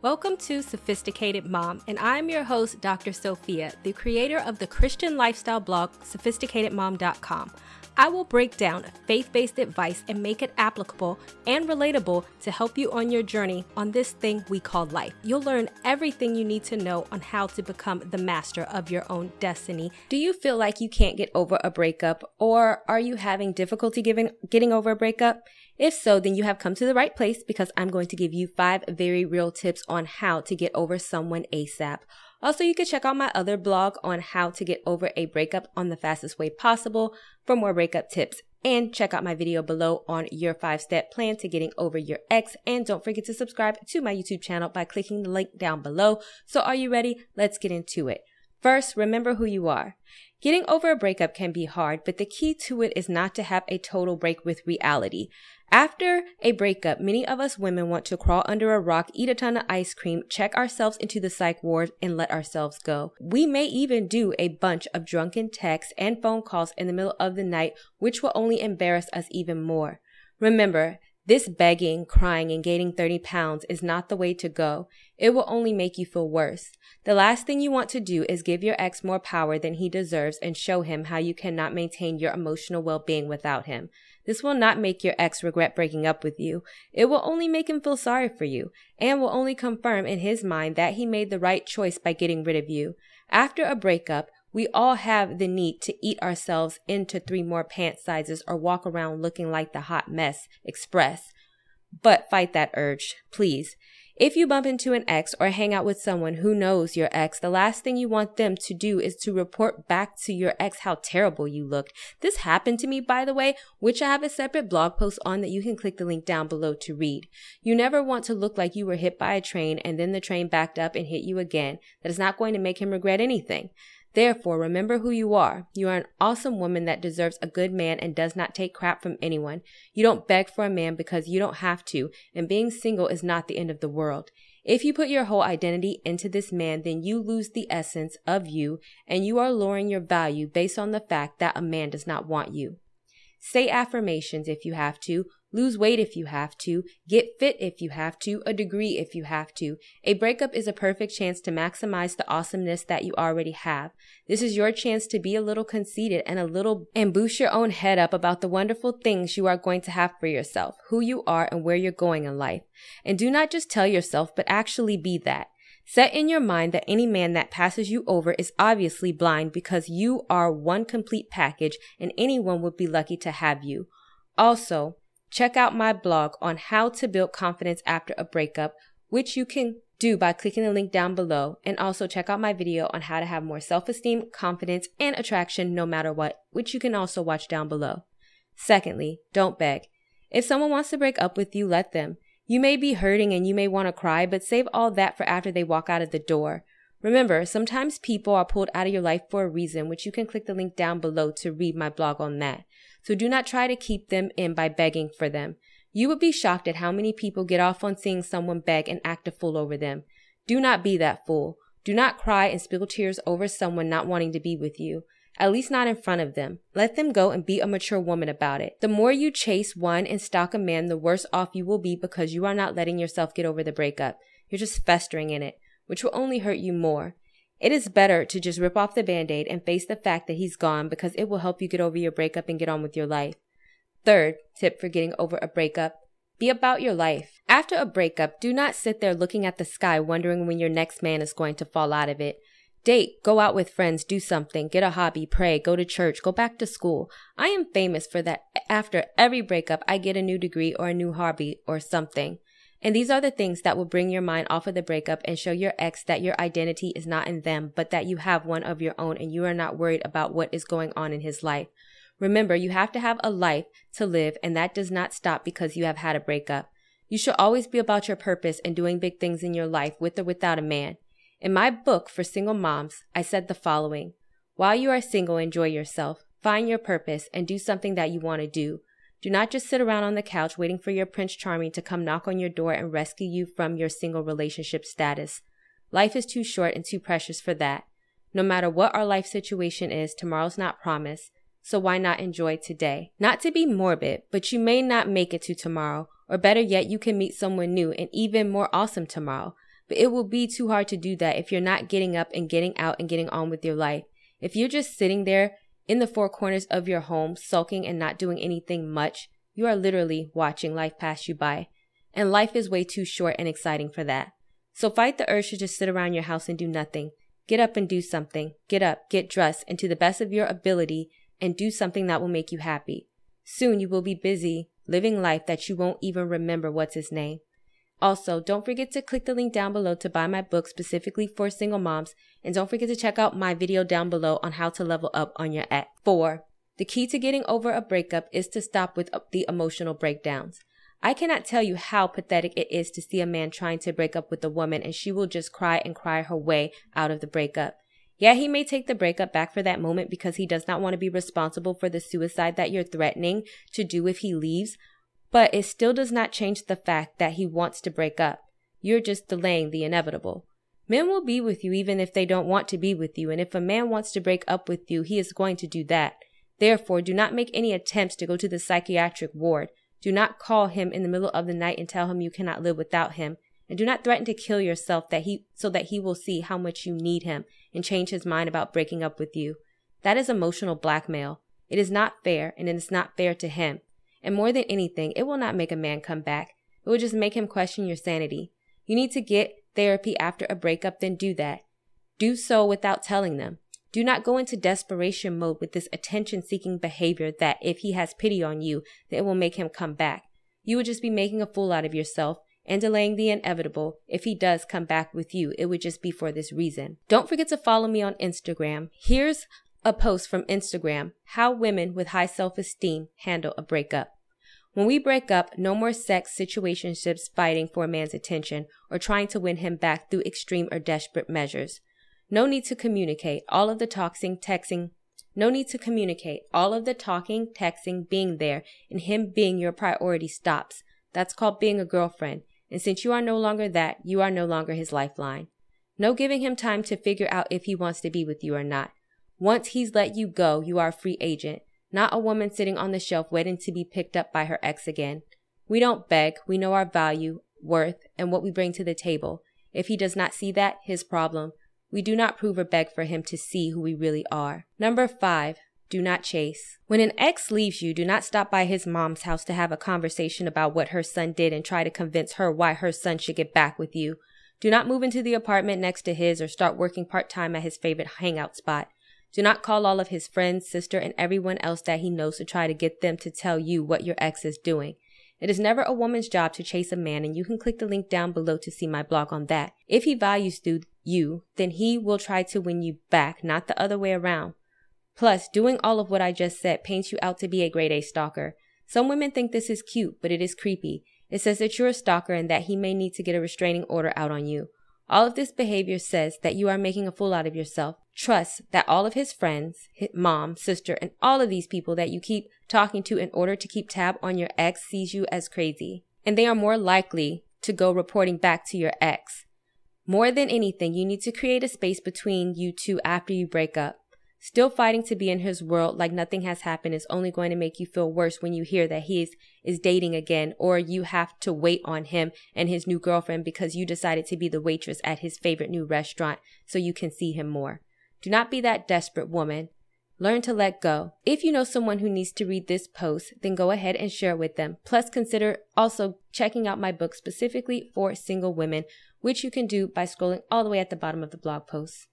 Welcome to Sophisticated Mom, and I'm your host, Dr. Sophia, the creator of the Christian lifestyle blog, sophisticatedmom.com. I will break down faith based advice and make it applicable and relatable to help you on your journey on this thing we call life. You'll learn everything you need to know on how to become the master of your own destiny. Do you feel like you can't get over a breakup, or are you having difficulty giving, getting over a breakup? If so, then you have come to the right place because I'm going to give you five very real tips on how to get over someone ASAP. Also, you can check out my other blog on how to get over a breakup on the fastest way possible for more breakup tips. And check out my video below on your five step plan to getting over your ex. And don't forget to subscribe to my YouTube channel by clicking the link down below. So, are you ready? Let's get into it. First, remember who you are. Getting over a breakup can be hard, but the key to it is not to have a total break with reality. After a breakup, many of us women want to crawl under a rock, eat a ton of ice cream, check ourselves into the psych ward, and let ourselves go. We may even do a bunch of drunken texts and phone calls in the middle of the night, which will only embarrass us even more. Remember, this begging, crying, and gaining 30 pounds is not the way to go. It will only make you feel worse. The last thing you want to do is give your ex more power than he deserves and show him how you cannot maintain your emotional well-being without him. This will not make your ex regret breaking up with you. It will only make him feel sorry for you and will only confirm in his mind that he made the right choice by getting rid of you. After a breakup, we all have the need to eat ourselves into three more pant sizes or walk around looking like the hot mess express. But fight that urge, please. If you bump into an ex or hang out with someone who knows your ex, the last thing you want them to do is to report back to your ex how terrible you looked. This happened to me, by the way, which I have a separate blog post on that you can click the link down below to read. You never want to look like you were hit by a train and then the train backed up and hit you again. That is not going to make him regret anything. Therefore, remember who you are. You are an awesome woman that deserves a good man and does not take crap from anyone. You don't beg for a man because you don't have to, and being single is not the end of the world. If you put your whole identity into this man, then you lose the essence of you and you are lowering your value based on the fact that a man does not want you. Say affirmations if you have to. Lose weight if you have to. Get fit if you have to. A degree if you have to. A breakup is a perfect chance to maximize the awesomeness that you already have. This is your chance to be a little conceited and a little and boost your own head up about the wonderful things you are going to have for yourself, who you are and where you're going in life. And do not just tell yourself, but actually be that. Set in your mind that any man that passes you over is obviously blind because you are one complete package and anyone would be lucky to have you. Also, check out my blog on how to build confidence after a breakup, which you can do by clicking the link down below. And also check out my video on how to have more self-esteem, confidence, and attraction no matter what, which you can also watch down below. Secondly, don't beg. If someone wants to break up with you, let them. You may be hurting and you may want to cry, but save all that for after they walk out of the door. Remember, sometimes people are pulled out of your life for a reason, which you can click the link down below to read my blog on that. So do not try to keep them in by begging for them. You would be shocked at how many people get off on seeing someone beg and act a fool over them. Do not be that fool. Do not cry and spill tears over someone not wanting to be with you at least not in front of them. Let them go and be a mature woman about it. The more you chase one and stalk a man, the worse off you will be because you are not letting yourself get over the breakup. You're just festering in it, which will only hurt you more. It is better to just rip off the band aid and face the fact that he's gone because it will help you get over your breakup and get on with your life. Third tip for getting over a breakup be about your life. After a breakup, do not sit there looking at the sky wondering when your next man is going to fall out of it. Date, go out with friends, do something, get a hobby, pray, go to church, go back to school. I am famous for that. After every breakup, I get a new degree or a new hobby or something. And these are the things that will bring your mind off of the breakup and show your ex that your identity is not in them, but that you have one of your own and you are not worried about what is going on in his life. Remember, you have to have a life to live, and that does not stop because you have had a breakup. You should always be about your purpose and doing big things in your life with or without a man. In my book for single moms, I said the following While you are single, enjoy yourself, find your purpose, and do something that you want to do. Do not just sit around on the couch waiting for your Prince Charming to come knock on your door and rescue you from your single relationship status. Life is too short and too precious for that. No matter what our life situation is, tomorrow's not promised, so why not enjoy today? Not to be morbid, but you may not make it to tomorrow, or better yet, you can meet someone new and even more awesome tomorrow. But it will be too hard to do that if you're not getting up and getting out and getting on with your life. If you're just sitting there in the four corners of your home, sulking and not doing anything much, you are literally watching life pass you by. And life is way too short and exciting for that. So fight the urge to just sit around your house and do nothing. Get up and do something. Get up, get dressed, and to the best of your ability, and do something that will make you happy. Soon you will be busy living life that you won't even remember what's his name. Also, don't forget to click the link down below to buy my book specifically for single moms, and don't forget to check out my video down below on how to level up on your ex. 4. The key to getting over a breakup is to stop with uh, the emotional breakdowns. I cannot tell you how pathetic it is to see a man trying to break up with a woman and she will just cry and cry her way out of the breakup. Yeah, he may take the breakup back for that moment because he does not want to be responsible for the suicide that you're threatening to do if he leaves, but it still does not change the fact that he wants to break up. You're just delaying the inevitable. Men will be with you even if they don't want to be with you, and if a man wants to break up with you, he is going to do that. Therefore, do not make any attempts to go to the psychiatric ward. Do not call him in the middle of the night and tell him you cannot live without him. And do not threaten to kill yourself that he so that he will see how much you need him and change his mind about breaking up with you. That is emotional blackmail. It is not fair and it is not fair to him. And more than anything, it will not make a man come back. It will just make him question your sanity. You need to get therapy after a breakup, then do that. Do so without telling them. Do not go into desperation mode with this attention seeking behavior that if he has pity on you, then it will make him come back. You would just be making a fool out of yourself and delaying the inevitable. If he does come back with you, it would just be for this reason. Don't forget to follow me on Instagram. Here's a post from Instagram How Women with High Self Esteem Handle a Breakup. When we break up, no more sex situationships fighting for a man's attention or trying to win him back through extreme or desperate measures. No need to communicate. All of the talking, texting, no need to communicate. All of the talking, texting, being there, and him being your priority stops. That's called being a girlfriend. And since you are no longer that, you are no longer his lifeline. No giving him time to figure out if he wants to be with you or not. Once he's let you go, you are a free agent, not a woman sitting on the shelf waiting to be picked up by her ex again. We don't beg. We know our value, worth, and what we bring to the table. If he does not see that, his problem. We do not prove or beg for him to see who we really are. Number five, do not chase. When an ex leaves you, do not stop by his mom's house to have a conversation about what her son did and try to convince her why her son should get back with you. Do not move into the apartment next to his or start working part time at his favorite hangout spot. Do not call all of his friends, sister, and everyone else that he knows to try to get them to tell you what your ex is doing. It is never a woman's job to chase a man, and you can click the link down below to see my blog on that. If he values you, then he will try to win you back, not the other way around. Plus, doing all of what I just said paints you out to be a grade A stalker. Some women think this is cute, but it is creepy. It says that you're a stalker and that he may need to get a restraining order out on you. All of this behavior says that you are making a fool out of yourself. Trust that all of his friends, his mom, sister, and all of these people that you keep talking to in order to keep tab on your ex sees you as crazy. And they are more likely to go reporting back to your ex. More than anything, you need to create a space between you two after you break up. Still fighting to be in his world like nothing has happened is only going to make you feel worse when you hear that he is, is dating again or you have to wait on him and his new girlfriend because you decided to be the waitress at his favorite new restaurant so you can see him more. Do not be that desperate woman. Learn to let go. If you know someone who needs to read this post, then go ahead and share it with them. Plus, consider also checking out my book specifically for single women, which you can do by scrolling all the way at the bottom of the blog post.